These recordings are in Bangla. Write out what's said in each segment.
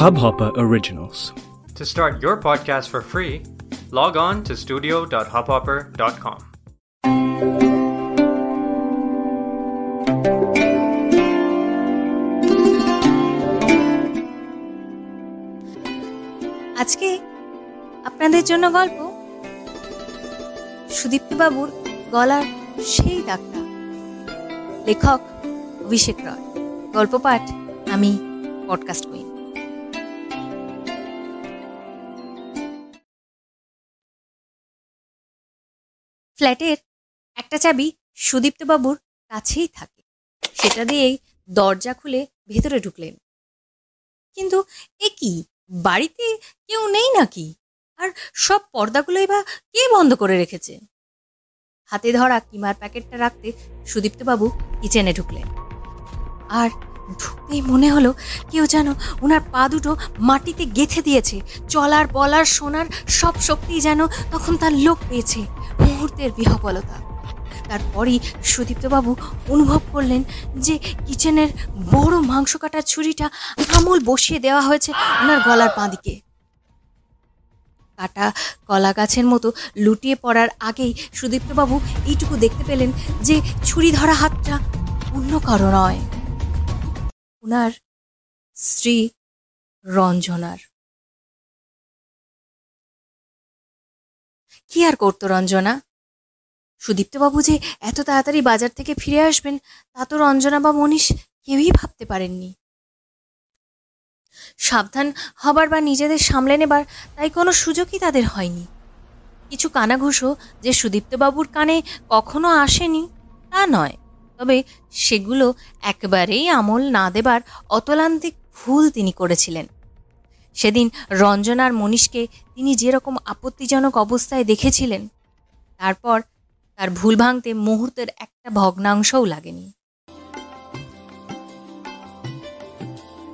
Hubhopper Originals. To start your podcast for free, log on to studio.hubhopper.com. আজকে আপনাদের জন্য গল্প সুদীপ্ত বাবুর গলার সেই দাগটা লেখক অভিষেক রয় গল্প পাঠ আমি পডকাস্ট কুইন ফ্ল্যাটের একটা চাবি সুদীপ্ত বাবুর কাছেই থাকে। সেটা দিয়েই দরজা খুলে ভেতরে ঢুকলেন। কিন্তু এ কি? বাড়িতে কেউ নেই নাকি? আর সব পর্দাগুলোই বা কে বন্ধ করে রেখেছে? হাতে ধরা কিমার প্যাকেটটা রাখতে সুদীপ্তবাবু কিচেনে ঢুকলেন। আর ঢুকতেই মনে হলো কেউ যেন ওনার পা দুটো মাটিতে গেথে দিয়েছে। চলার, বলার, শোনার সব শক্তি যেন তখন তার লোক পেয়েছে, মুহূর্তের বিহবলতা। তারপরই সুদীপ্তবাবু অনুভব করলেন যে কিচেনের বড় মাংস কাটার ছুরিটা আমূল বসিয়ে দেওয়া হয়েছে ওনার গলার বাঁদিকে কাটা কলা গাছের মতো লুটিয়ে পড়ার আগেই সুদীপ্তবাবু এইটুকু দেখতে পেলেন যে ছুরি ধরা হাতটা অন্য কারও নয়। ওনার স্ত্রী রঞ্জনার। কি আর করতো রঞ্জনা? সুদীপ্তবাবু যে এত তাড়াতাড়ি বাজার থেকে ফিরে আসবেন, তা তো রঞ্জনা বা মনীষ কেউই ভাবতে পারেননি। সাবধান হবার বা নিজেদের সামলে নেবার তাই কোনো সুযোগই তাদের হয়নি। কিছু কানাঘুষো যে সুদীপ্তবাবুর কানে কখনো আসেনি, তা নয়। তবে সেগুলো একেবারেই আমল না দেবার অতলান্তিক ভুল তিনি করেছিলেন। সেদিন রঞ্জনার মনীষকে তিনি যেরকম আপত্তিজনক অবস্থায় দেখেছিলেন, তারপর তার ভুল ভাঙতে মুহূর্তের একটা ভগ্নাংশও লাগেনি।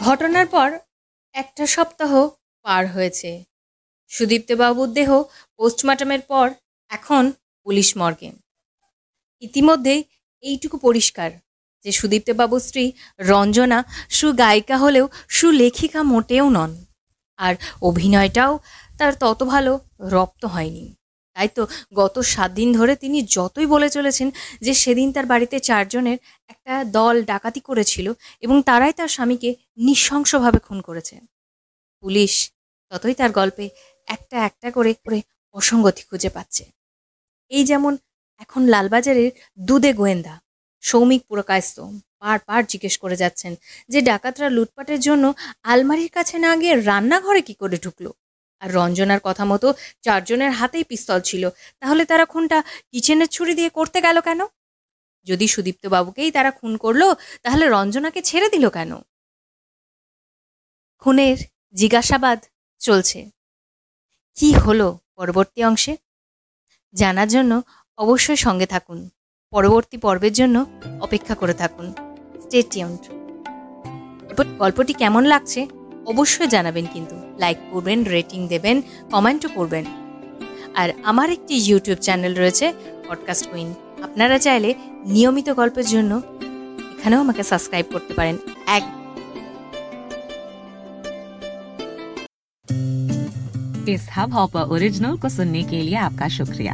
ঘটনার পর একটা সপ্তাহ পার হয়েছে। সুদীপ্তবাবুর দেহ পোস্টমর্টমের পর এখন পুলিশ মর্গে। ইতিমধ্যেই এইটুকু পরিষ্কার যে সুদীপ্তবাবুর স্ত্রী রঞ্জনা সুগায়িকা হলেও সুলেখিকা মোটেও নন। আর অভিনয়টাও তার তত ভালো রপ্ত হয়নি। তাই তো গত সাত দিন ধরে তিনি যতই বলে চলেছেন যে সেদিন তার বাড়িতে চারজনের একটা দল ডাকাতি করেছিল এবং তারাই তার স্বামীকে নৃশংসভাবে খুন করেছে। পুলিশ ততই তার গল্পে একটা একটা করে করে অসঙ্গতি খুঁজে পাচ্ছে। এই যেমন এখন লালবাজারের দুধে গোয়েন্দা। সৌমিক পুরকায়স্ত বারবার জিজ্ঞেস করে যাচ্ছেন যে ডাকাতরা লুটপাটের জন্য আলমারির কাছে না গিয়ে রান্নাঘরে কি করে ঢুকলো? আর রঞ্জনার কথা মতো চারজনের হাতেই পিস্তল ছিল। তাহলে তারা খুনটা কিচেনের ছুরি দিয়ে করতে গেল কেন? যদি সুদীপ্ত বাবুকেই তারা খুন করল, তাহলে রঞ্জনাকে ছেড়ে দিল কেন? খুনের জিজ্ঞাসাবাদ চলছে। কি হলো পরবর্তী অংশে? জানার জন্য অবশ্যই সঙ্গে থাকুন পরবর্তী পর্বের জন্য অপেক্ষা করে থাকুন স্টে টিউন্ড গল্পটি কেমন লাগছে অবশ্যই জানাবেন কিন্তু লাইক করবেন রেটিং দেবেন কমেন্টও করবেন আর আমার একটি ইউটিউব চ্যানেল রয়েছে পডকাস্ট কুইন আপনারা চাইলে নিয়মিত গল্পের জন্য এখানেও আমাকে সাবস্ক্রাইব করতে পারেন এক इस हब हॉपर ओरिजिनल को सुनने के लिए आपका शुक्रिया